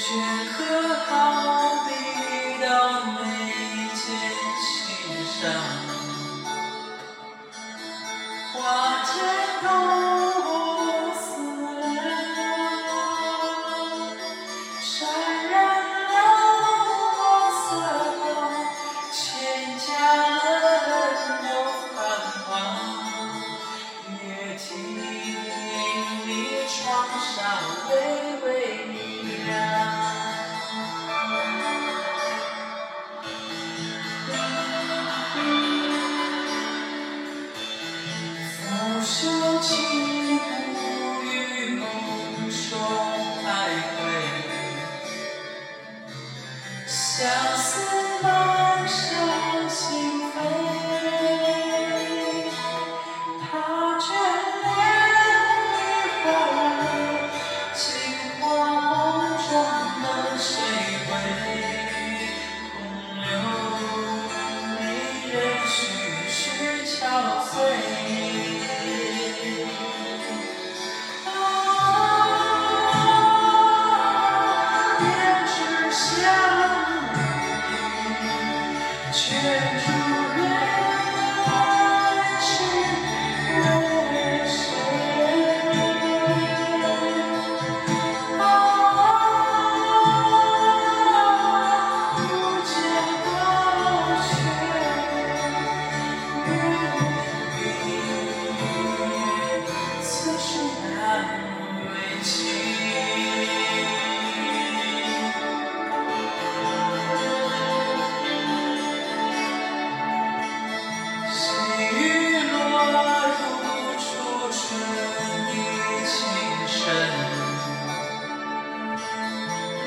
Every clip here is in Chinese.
镌刻，好比到眉间心上，sound. change.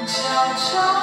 悄悄